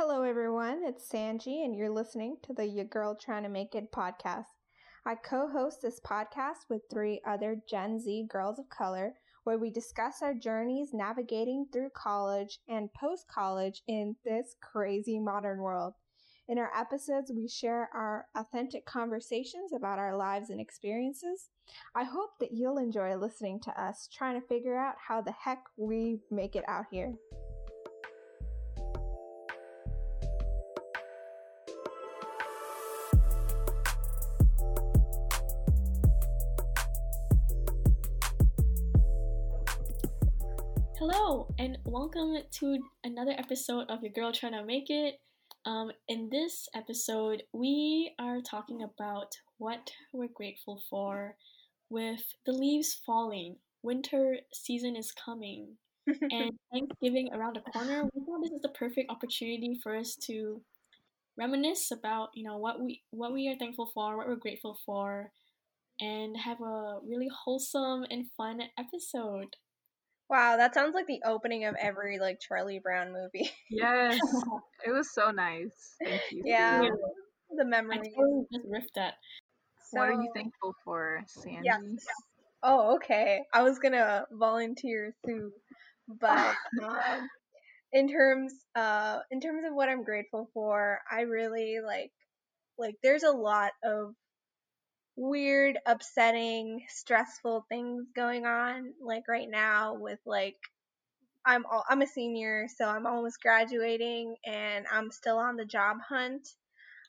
Hello, everyone. It's Sanji, and you're listening to the Your Girl Trying to Make It podcast. I co host this podcast with three other Gen Z girls of color, where we discuss our journeys navigating through college and post college in this crazy modern world. In our episodes, we share our authentic conversations about our lives and experiences. I hope that you'll enjoy listening to us trying to figure out how the heck we make it out here. And welcome to another episode of Your Girl Trying to Make It. Um, in this episode, we are talking about what we're grateful for with the leaves falling. Winter season is coming, and Thanksgiving around the corner. We thought this is the perfect opportunity for us to reminisce about, you know, what we what we are thankful for, what we're grateful for, and have a really wholesome and fun episode. Wow, that sounds like the opening of every like Charlie Brown movie. Yes, it was so nice. Thank you. Yeah, Yeah. the I memories. totally just riffed that. What are you thankful for, Sandy? Yes. Oh, okay. I was gonna volunteer too, but um, in terms uh in terms of what I'm grateful for, I really like like there's a lot of weird, upsetting, stressful things going on like right now with like I'm all, I'm a senior, so I'm almost graduating and I'm still on the job hunt.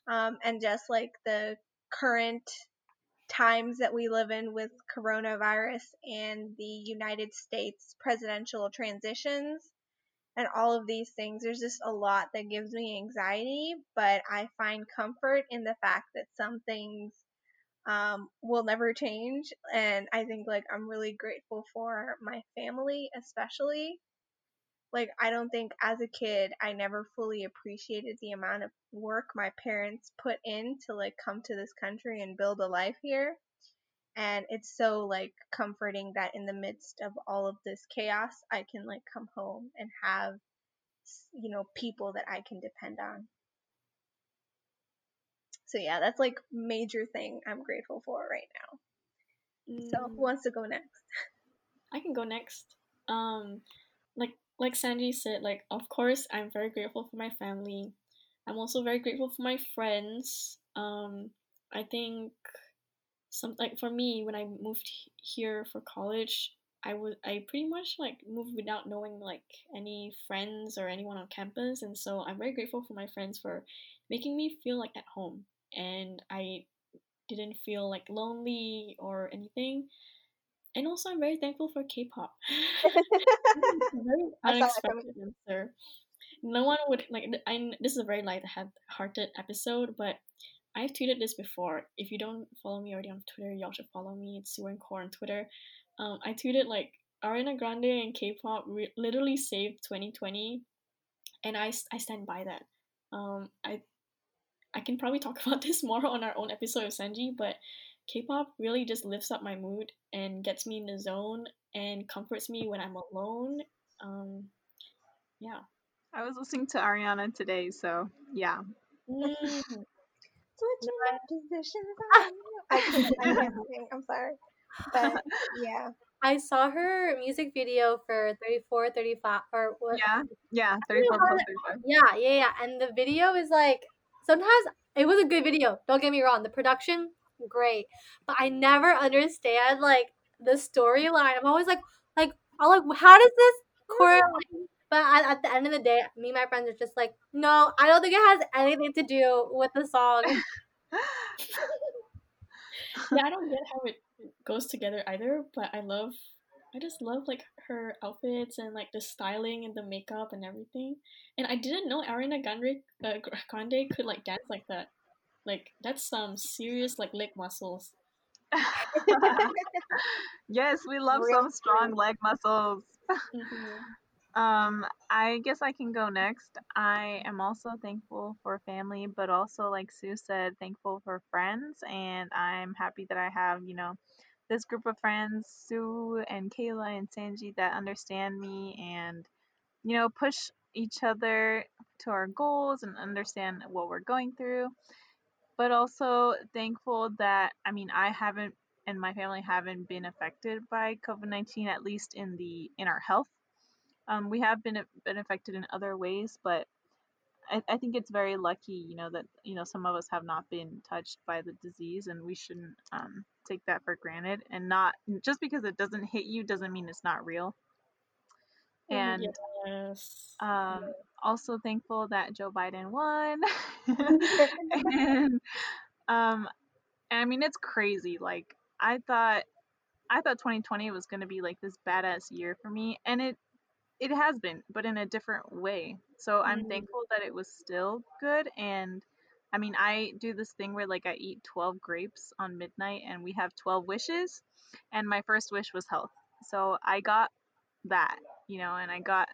Um and just like the current times that we live in with coronavirus and the United States presidential transitions and all of these things, there's just a lot that gives me anxiety, but I find comfort in the fact that some things um, will never change. And I think like I'm really grateful for my family, especially. Like, I don't think as a kid I never fully appreciated the amount of work my parents put in to like come to this country and build a life here. And it's so like comforting that in the midst of all of this chaos, I can like come home and have, you know, people that I can depend on. So yeah, that's like major thing I'm grateful for right now. So Mm, who wants to go next? I can go next. Um, like like Sanji said, like of course I'm very grateful for my family. I'm also very grateful for my friends. Um, I think some like for me when I moved here for college, I was I pretty much like moved without knowing like any friends or anyone on campus, and so I'm very grateful for my friends for making me feel like at home, and I didn't feel like lonely or anything. And also, I'm very thankful for K-pop. Very unexpected answer. No one would like. I this is a very light-hearted episode, but I've tweeted this before. If you don't follow me already on Twitter, y'all should follow me. It's Sue and Core on Twitter. Um, I tweeted like Ariana Grande and K-pop re- literally saved 2020, and I I stand by that. Um, I I can probably talk about this more on our own episode of Sanji, but K-pop really just lifts up my mood and gets me in the zone and comforts me when I'm alone. Um, yeah. I was listening to Ariana today, so yeah. Mm, Switching my positions. I can't, I can't sing. I'm sorry. But yeah. I saw her music video for 34, 35, or what? Yeah, yeah, 34 how plus to- 35. Yeah, yeah, yeah. And the video is like, sometimes it was a good video. Don't get me wrong. The production, great. But I never understand, like, the storyline. I'm always like, like, I'm like, how does this correlate? But at, at the end of the day, me and my friends are just like, no, I don't think it has anything to do with the song. yeah, I don't get how it goes together either, but I love, I just love like her outfits and like the styling and the makeup and everything. And I didn't know Ariana Grande, uh, Grande could like dance like that. Like that's some serious like leg muscles. yes, we love Real some strong leg muscles. Mhm. Um, I guess I can go next. I am also thankful for family, but also, like Sue said, thankful for friends. And I'm happy that I have, you know, this group of friends, Sue and Kayla and Sanji, that understand me and, you know, push each other to our goals and understand what we're going through. But also thankful that I mean I haven't and my family haven't been affected by COVID-19 at least in the in our health. Um, we have been been affected in other ways, but I, I think it's very lucky, you know, that you know some of us have not been touched by the disease, and we shouldn't um, take that for granted. And not just because it doesn't hit you doesn't mean it's not real. And yes. um, also thankful that Joe Biden won. and um, I mean, it's crazy. Like I thought, I thought 2020 was gonna be like this badass year for me, and it it has been, but in a different way. So I'm Mhm. thankful that it was still good. And I mean, I do this thing where like I eat 12 grapes on midnight, and we have 12 wishes, and my first wish was health. So I got that, you know, and I got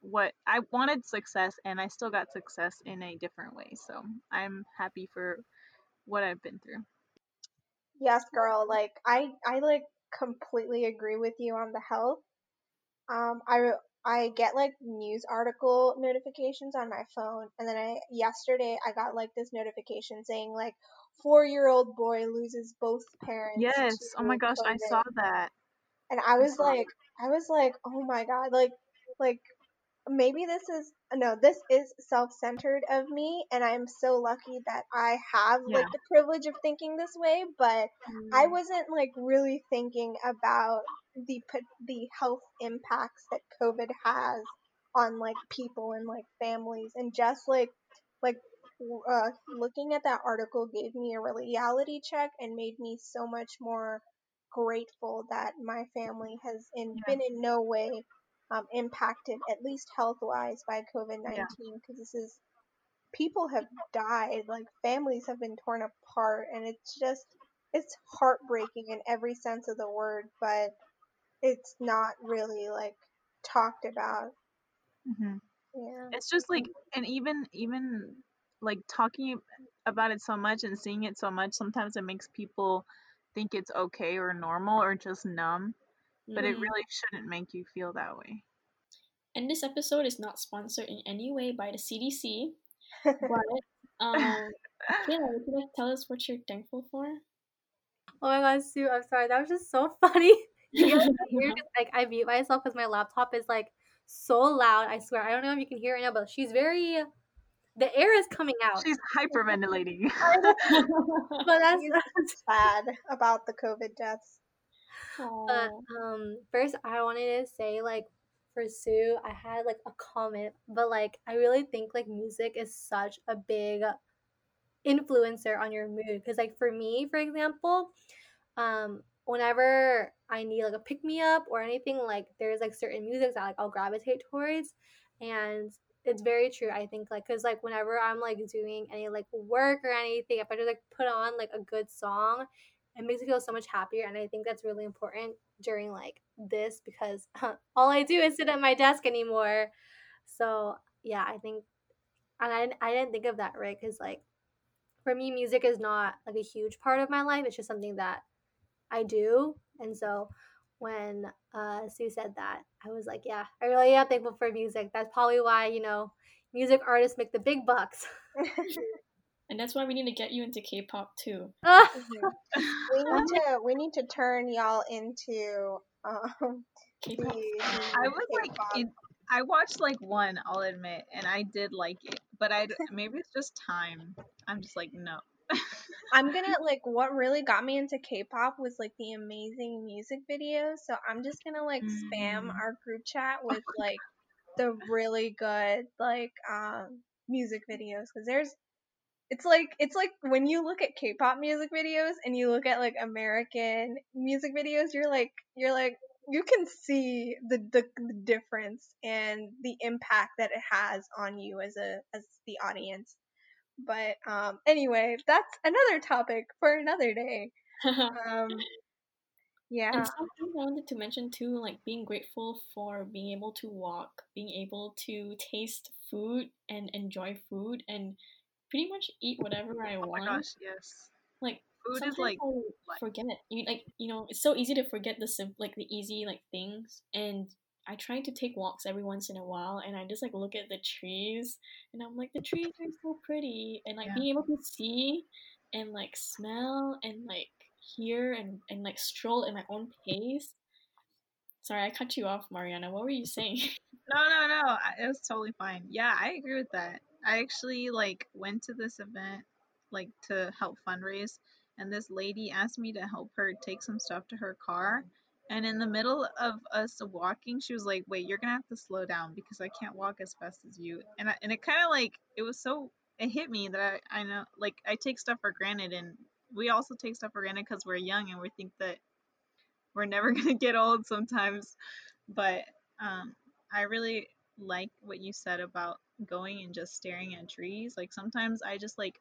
what I wanted success, and I still got success in a different way. So I'm happy for what I've been through. Yes, girl. Like I, I like completely agree with you on the health. Um, I I get like news article notifications on my phone, and then I yesterday I got like this notification saying like four year old boy loses both parents. Yes. Oh my gosh, I saw that. and I was saw like, I was like, oh my god, like, like maybe this is no, this is self-centered of me, and I'm so lucky that I have like the privilege of thinking this way, but I Mm. wasn't like really thinking about the the health impacts that COVID has on like people and like families, and just like like uh, looking at that article gave me a reality check and made me so much more grateful that my family has in, Yeah. been in no way um, impacted, at least health wise, by COVID 19 Yeah. because this is people have died, like families have been torn apart, and it's just it's heartbreaking in every sense of the word, but it's not really like talked about. hmm Yeah. it's just like and even even like talking about it so much and seeing it so much sometimes it makes people think it's okay or normal or just numb but it Mhm. really shouldn't make you feel that way And this episode is not sponsored in any way by the CDC, but um, Kayla, would you like to tell us what you're thankful for? Oh my god, Sue, I'm sorry. That was just so funny. You guys can hear 'cause, like I mute myself because my laptop is like so loud. I swear. I don't know if you can hear it now, but she's very. The air is coming out. she's hyperventilating but that's, She's that's sad about the COVID deaths. But um, first I wanted to say like for Sue, I had like a comment, but like I really think like music is such a big influencer on your mood because like for me, for example, um, whenever I need like a pick me up or anything, like there's like certain music that like I'll gravitate towards, and it's very true. I think like because like whenever I'm like doing any like work or anything, if I just like put on like a good song, it makes me feel so much happier, and I think that's really important during like this because all I do is sit at my desk anymore. So yeah, I think, and I I didn't think of that right because like for me, music is not like a huge part of my life. It's just something that I do. And so when uh, Sue said that, I was like, yeah, I really am thankful for music. That's probably why, you know, music artists make the big bucks. and that's why we need to get you into K-pop too. We need to we need to turn y'all into um K-pop. the i was like K-pop. it, i watched like one i'll admit and i did like it but i maybe it's just time i'm just like no I'm gonna like what really got me into K-pop was like the amazing music videos. So I'm just gonna like spam Mm. our group chat with like the really good like um music videos because there's it's like it's like when you look at K-pop music videos and you look at like American music videos, you're like you're like you can see the, the the difference and the impact that it has on you as a as the audience. But um anyway, that's another topic for another day. Um yeah. And something I wanted to mention too, like being grateful for being able to walk, being able to taste food and enjoy food and pretty much eat whatever I oh want. gosh yes Like food is like forget. You like you know, it's so easy to forget the sim- like the easy like things and I try to take walks every once in a while and I just like look at the trees and I'm like the trees are so pretty and like Yeah. being able to see and like smell and like hear and, and like stroll at my own pace. Sorry, I cut you off, Mariana. What were you saying? No, no, no. It was totally fine. Yeah, I agree with that. I actually like went to this event like to help fundraise and this lady asked me to help her take some stuff to her car. And in the middle of us walking, she was like, "Wait, you're to have to slow down because I can't walk as fast as you." And I, and it kind of like it was so it hit me that I I know like I take stuff for granted and we also take stuff for granted cuz we're young and we think that we're never to get old sometimes. But um I really like what you said about going and just staring at trees. Like sometimes I just like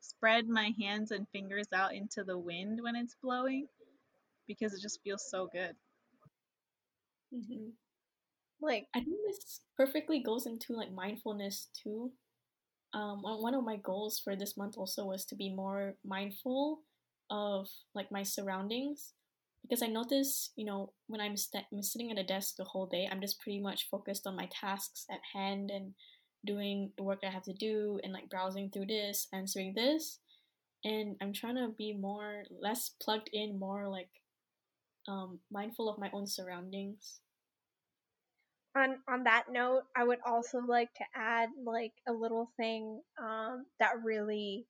spread my hands and fingers out into the wind when it's blowing because it just feels so good. hmm Like, I think this perfectly goes into like mindfulness too. Um, one one of my goals for this month also was to be more mindful of like my surroundings because I notice, you know, when I'm, st- I'm sitting at a desk the whole day, I'm just pretty much focused on my tasks at hand and doing the work I have to do and like browsing through this, answering this, and I'm trying to be more less plugged in, more like um, mindful of my own surroundings. on on that note, I would also like to add like a little thing um, that really,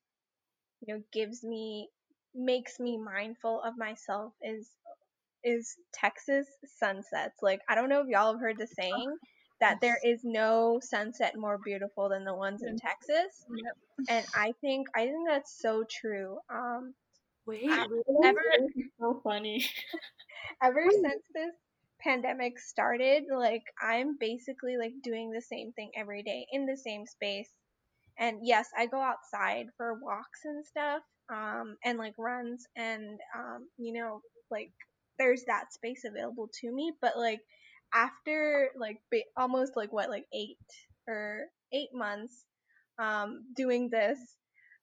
you know, gives me makes me mindful of myself is is Texas sunsets. Like I don't know if y'all have heard the saying that there is no sunset more beautiful than the ones in Texas, Yep. and I think I think that's so true. Um, Wait, really? ever so funny. ever since this pandemic started, like I'm basically like doing the same thing every day in the same space. And yes, I go outside for walks and stuff, um, and like runs, and um, you know, like there's that space available to me. But like after like ba- almost like what like eight or eight months um, doing this,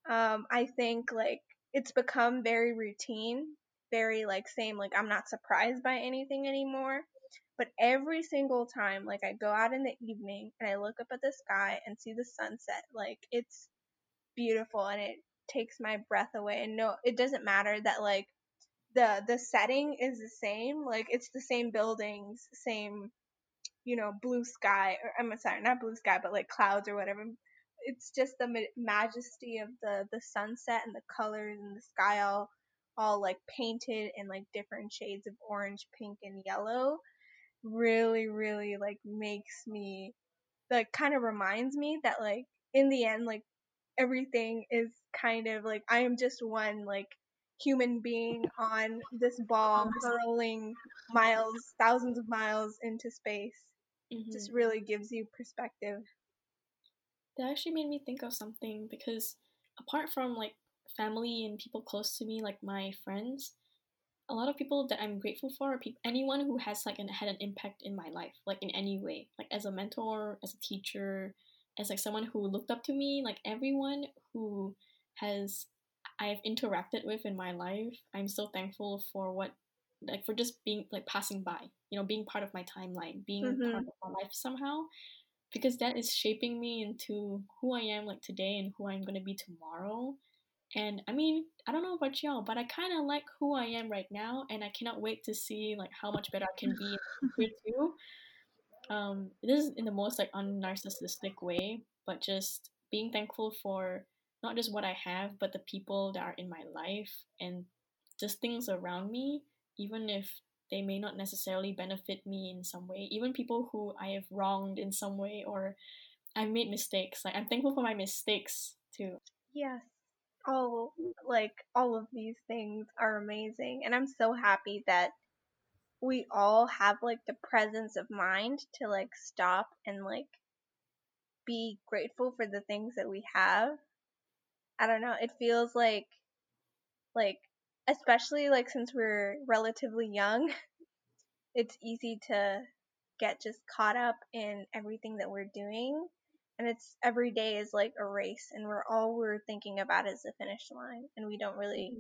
um, I think like it's become very routine, very like same. Like I'm not surprised by anything anymore. But every single time, like I go out in the evening and I look up at the sky and see the sunset, like it's beautiful and it takes my breath away. And no, it doesn't matter that like the the setting is the same, like it's the same buildings, same you know blue sky. Or I'm sorry, not blue sky, but like clouds or whatever. It's just the ma- majesty of the the sunset and the colors and the sky all all like painted in like different shades of orange, pink, and yellow really really like makes me like kind of reminds me that like in the end like everything is kind of like I am just one like human being on this ball hurling miles thousands of miles into space. Mhm. just really gives you perspective That actually made me think of something because apart from like family and people close to me, like my friends, a lot of people that I'm grateful for are peop anyone who has like an, had an impact in my life, like in any way, like as a mentor, as a teacher, as like someone who looked up to me, like everyone who has I've interacted with in my life. I'm so thankful for what like for just being like passing by, you know, being part of my timeline, being Mhm. part of my life somehow because that is shaping me into who I am like today and who I'm going to be tomorrow. And I mean, I don't know about y'all, but I kind of like who I am right now, and I cannot wait to see like how much better I can be in the future too. Um, this is in the most like unnarcissistic way, but just being thankful for not just what I have, but the people that are in my life and just things around me, even if they may not necessarily benefit me in some way, even people who I have wronged in some way or I've made mistakes. Like I'm thankful for my mistakes too. yes all like all of these things are amazing and i'm so happy that we all have like the presence of mind to like stop and like be grateful for the things that we have i don't know it feels like like especially like since we're relatively young it's easy to get just caught up in everything that we're doing and it's every day is like a race and we're all we're thinking about is the finish line and we don't really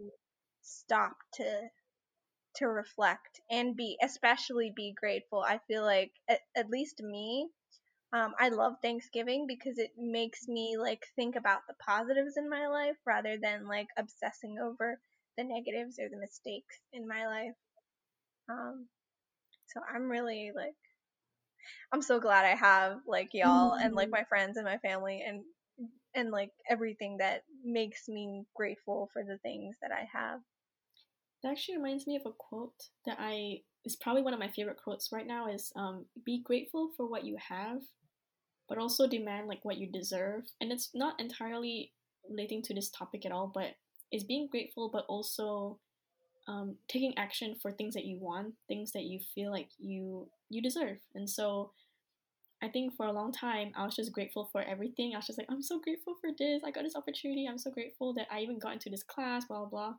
stop to to reflect and be especially be grateful. I feel like at, at least me um, I love Thanksgiving because it makes me like think about the positives in my life rather than like obsessing over the negatives or the mistakes in my life. Um, so I'm really like, I'm so glad I have like y'all mm-hmm. and like mm-hmm. my friends and my family and and like everything that makes me grateful for the things that I have. That actually reminds me of a quote that I is probably one of my favorite quotes right now is um, be grateful for what you have but also demand like what you deserve and it's not entirely relating to this topic at all but it's being grateful but also um, taking action for things that you want things that you feel like you you deserve. And so i think for a long time i was just grateful for everything. I was just like i'm so grateful for this. I got this opportunity. I'm so grateful that i even got into this class blah blah blah.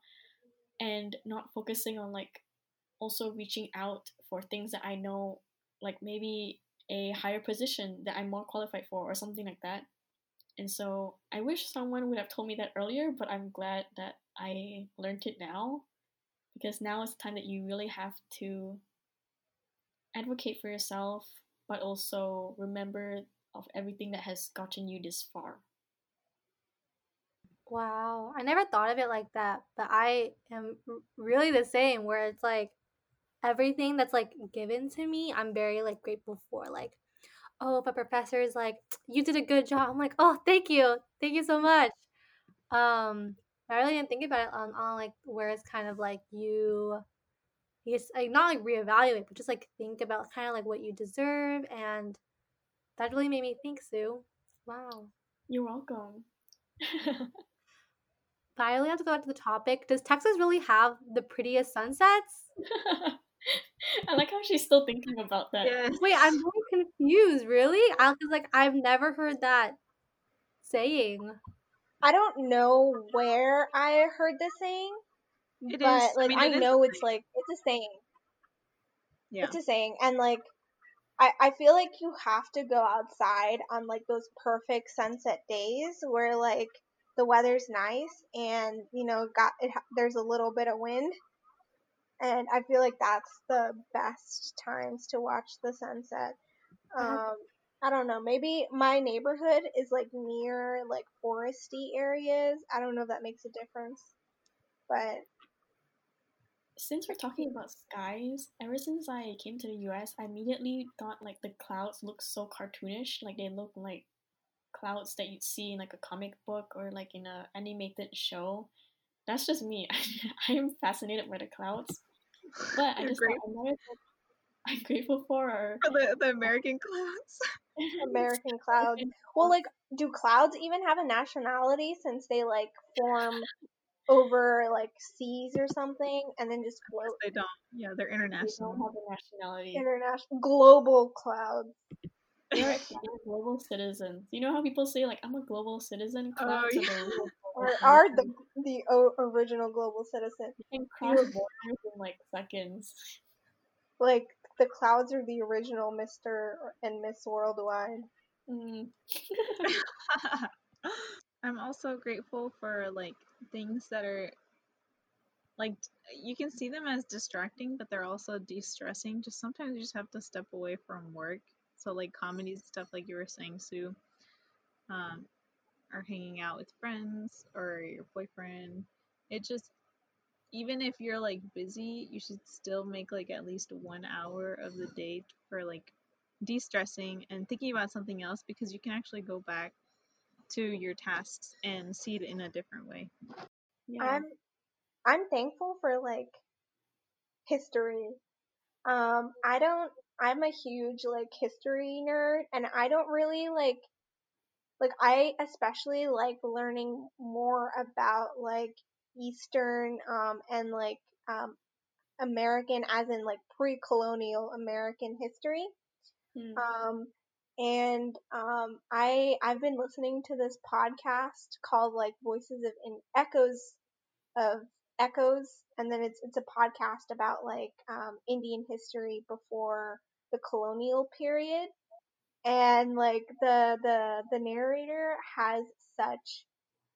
And not focusing on like also reaching out for things that i know like maybe a higher position that I'm more qualified for or something like that. And so I wish someone would have told me that earlier, but I'm glad that I learned it now because now is the time that you really have to advocate for yourself, but also remember of everything that has gotten you this far. Wow, I never thought of it like that, but I am really the same where it's like everything that's like given to me, I'm very like grateful for. Like, oh, if a professor is like, you did a good job, I'm like, oh, thank you, thank you so much. Um, I really didn't think about it on, on like where it's kind of like you, you just like not like reevaluate, but just like think about kind of like what you deserve, and that really made me think, Sue. Wow. You're welcome. but I really have to go back to the topic. Does Texas really have the prettiest sunsets? I like how she's still thinking about that. Yes. Wait, I'm very confused. Really? I was like, I've never heard that saying. I don't know where I heard the saying, it but is, like I, mean, I know it's like it's a saying. Yeah. It's a saying, and like I I feel like you have to go outside on like those perfect sunset days where like the weather's nice and you know got it. There's a little bit of wind and I feel like that's the best times to watch the sunset. Uh-huh. Um, I don't know. Maybe my neighborhood is like near like foresty areas. I don't know if that makes a difference, but since we're talking about skies, ever since I came to the US, I immediately thought like the clouds look so cartoonish. Like they look like clouds that you'd see in like a comic book or like in a animated show. That's just me. I am fascinated by the clouds. But I just great. thought I'm grateful for are for the, the American clouds. American clouds. Well, like, do clouds even have a nationality since they like form over like seas or something and then just float? They don't. Yeah, they're international. They don't have a nationality. International global clouds. They're, global citizens. You know how people say like I'm a global citizen? Oh, clouds oh, yeah. Or are the the original global citizen. You can cross borders in like seconds. Like the clouds are the original Mister and Miss Worldwide. Mm. I'm also grateful for like things that are like you can see them as distracting, but they're also de-stressing. Just sometimes you just have to step away from work. So like comedies stuff, like you were saying, Sue. Um, or hanging out with friends or your boyfriend. It just even if you're like busy, you should still make like at least one hour of the day for like de-stressing and thinking about something else because you can actually go back to your tasks and see it in a different way. Yeah. I'm I'm thankful for like history. Um I don't I'm a huge like history nerd and I don't really like like I especially like learning more about like Eastern um and like um American as in like pre-colonial American history. Mm. Um and um I I've been listening to this podcast called like Voices of in Echoes of Echoes and then it's it's a podcast about like um Indian history before the colonial period and like the the the narrator has such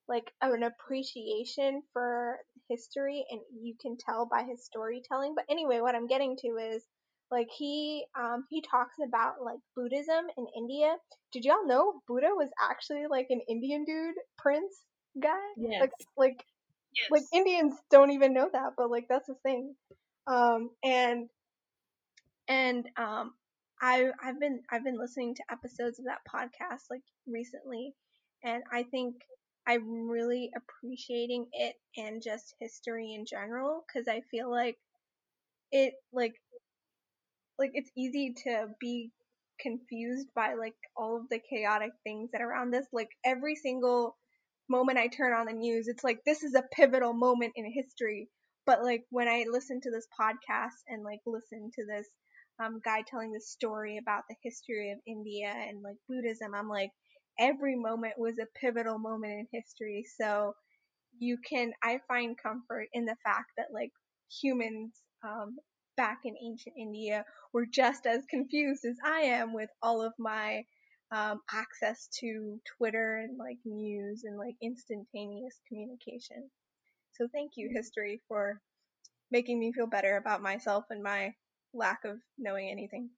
like an appreciation for history and you can tell by his storytelling. But anyway, what I'm getting to is like he um he talks about like Buddhism in India. Did y'all know Buddha was actually like an Indian dude, prince guy? Yes. Like like Yes. like Indians don't even know that, but like that's a thing. Um and and um I I've been I've been listening to episodes of that podcast like recently and I think I'm really appreciating it and just history in general cuz I feel like it like like it's easy to be confused by like all of the chaotic things that are around us like every single moment I turn on the news it's like this is a pivotal moment in history but like when I listen to this podcast and like listen to this um, guy telling the story about the history of India and like Buddhism, I'm like, every moment was a pivotal moment in history. So you can, I find comfort in the fact that like humans um, back in ancient India were just as confused as I am with all of my um, access to Twitter and like news and like instantaneous communication. So thank you, history, for making me feel better about myself and my lack of knowing anything.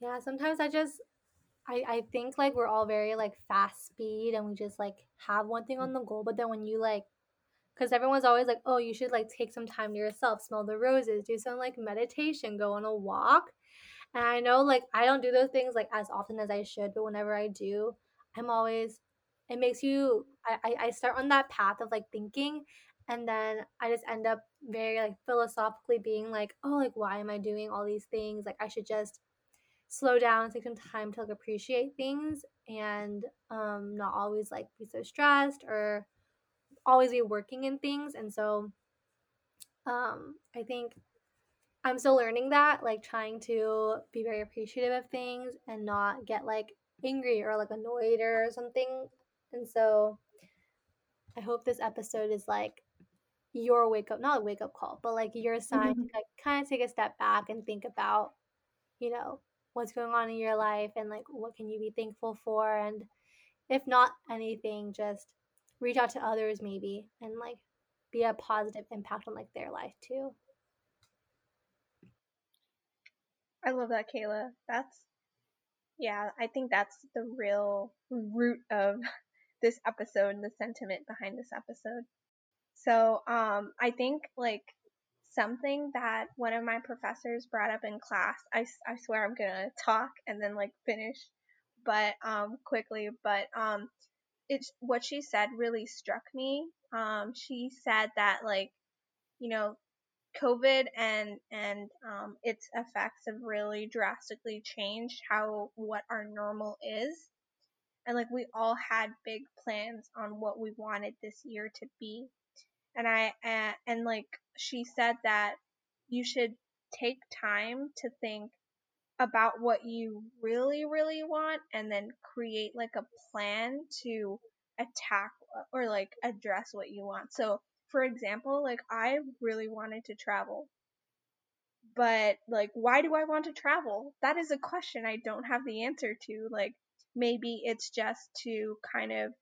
Yeah, sometimes I just I I think like we're all very like fast speed and we just like have one thing on the goal, but then when you like because everyone's always like, oh, you should like take some time to yourself, smell the roses, do some like meditation, go on a walk. And I know like I don't do those things like as often as I should, but whenever I do, I'm always it makes you I, I I start on that path of like thinking and then I just end up very like philosophically being like, oh, like why am I doing all these things? Like I should just slow down, take some time to like appreciate things and um not always like be so stressed or always be working in things. And so um I think I'm still learning that, like trying to be very appreciative of things and not get like angry or like annoyed or something. And so I hope this episode is like your wake up, not a wake up call, but like your sign mm-hmm. to like kind of take a step back and think about, you know, what's going on in your life and like what can you be thankful for and if not anything, just reach out to others maybe and like be a positive impact on like their life too. I love that, Kayla. That's, yeah, I think that's the real root of this episode and the sentiment behind this episode. So, um, I think like something that one of my professors brought up in class, I, I swear I'm gonna talk and then like finish, but, um, quickly, but, um, it's what she said really struck me. Um, she said that like, you know, COVID and and um, its effects have really drastically changed how what our normal is, and like we all had big plans on what we wanted this year to be, and I uh, and like she said that you should take time to think about what you really really want and then create like a plan to attack or like address what you want. So for example, like I really wanted to travel. But like why do I want to travel? That is a question I don't have the answer to. Like maybe it's just to kind of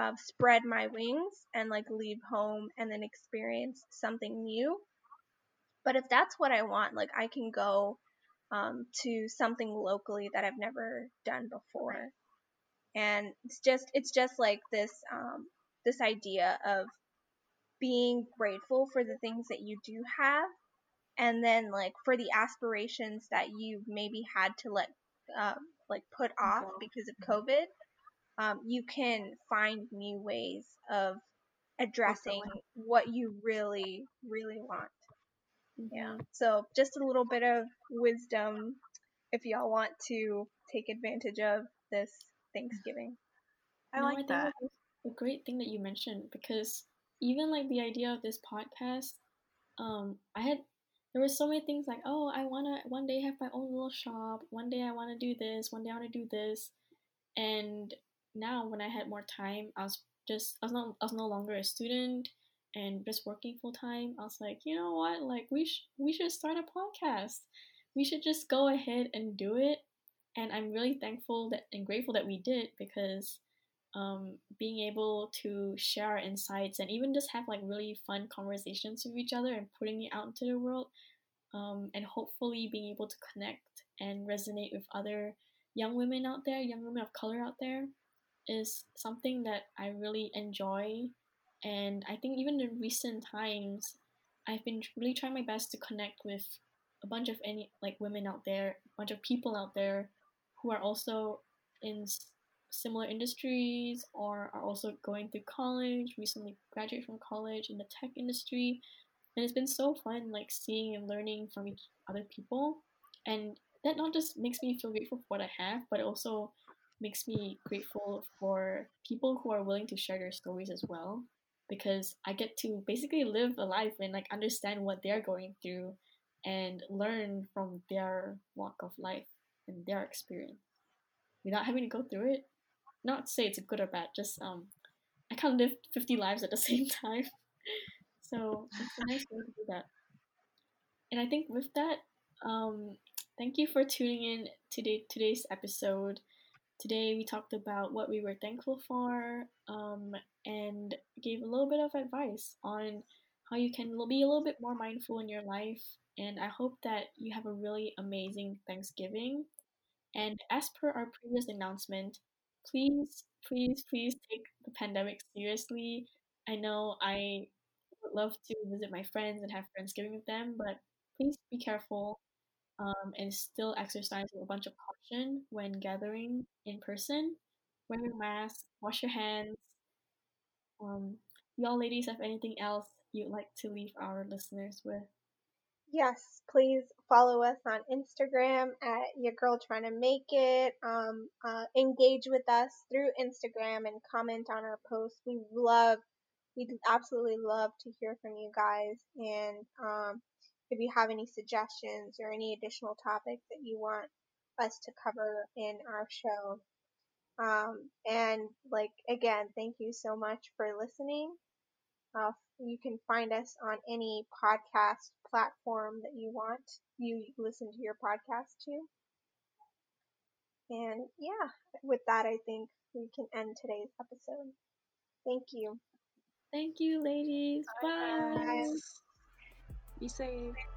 uh, spread my wings and like leave home and then experience something new. But if that's what I want, like I can go um, to something locally that I've never done before. And it's just it's just like this um, this idea of being grateful for the things that you do have and then like for the aspirations that you maybe had to let um, like put off because of covid um, you can find new ways of addressing what you really really want yeah so just a little bit of wisdom if y'all want to take advantage of this thanksgiving I No, like think that. a great thing that you mentioned because even like the idea of this podcast, um, I had there were so many things like, oh, I wanna one day have my own little shop. One day I wanna do this. One day I wanna do this. And now when I had more time, I was just I was not I was no longer a student and just working full time. I was like, you know what? Like we sh- we should start a podcast. We should just go ahead and do it. And I'm really thankful that and grateful that we did because um, being able to share our insights and even just have like really fun conversations with each other and putting it out into the world um, and hopefully being able to connect and resonate with other young women out there young women of color out there is something that i really enjoy and i think even in recent times i've been really trying my best to connect with a bunch of any like women out there a bunch of people out there who are also in similar industries or are also going through college, recently graduated from college in the tech industry. And it's been so fun like seeing and learning from each other people. And that not just makes me feel grateful for what I have, but also makes me grateful for people who are willing to share their stories as well. Because I get to basically live a life and like understand what they're going through and learn from their walk of life and their experience without having to go through it not to say it's good or bad, just um, I can't live 50 lives at the same time. so it's a nice way to do that. And I think with that, um, thank you for tuning in today today's episode. Today we talked about what we were thankful for, um, and gave a little bit of advice on how you can be a little bit more mindful in your life. And I hope that you have a really amazing Thanksgiving. And as per our previous announcement, please, please, please take the pandemic seriously. I know I would love to visit my friends and have Friendsgiving with them, but please be careful um, and still exercise with a bunch of caution when gathering in person. Wear your mask, wash your hands. Um, y'all ladies have anything else you'd like to leave our listeners with? Yes, please follow us on Instagram at your girl trying to make it. Um, uh, engage with us through Instagram and comment on our posts. We love, we absolutely love to hear from you guys. And um, if you have any suggestions or any additional topics that you want us to cover in our show. Um, and like again, thank you so much for listening. Uh, you can find us on any podcast platform that you want you listen to your podcast to. And yeah, with that, I think we can end today's episode. Thank you. Thank you, ladies. Bye. Bye. Be safe.